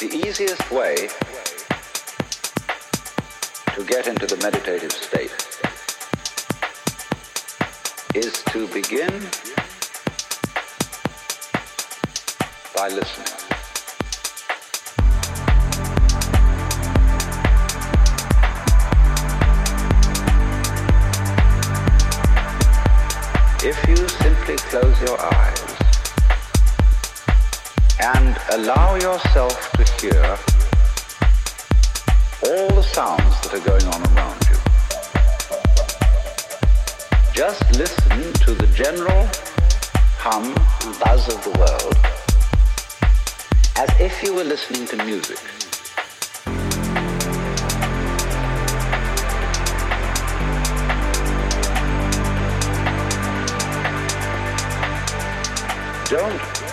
The easiest way to get into the meditative state is to begin by listening. If you simply close your eyes allow yourself to hear all the sounds that are going on around you. Just listen to the general hum and buzz of the world as if you were listening to music. Don't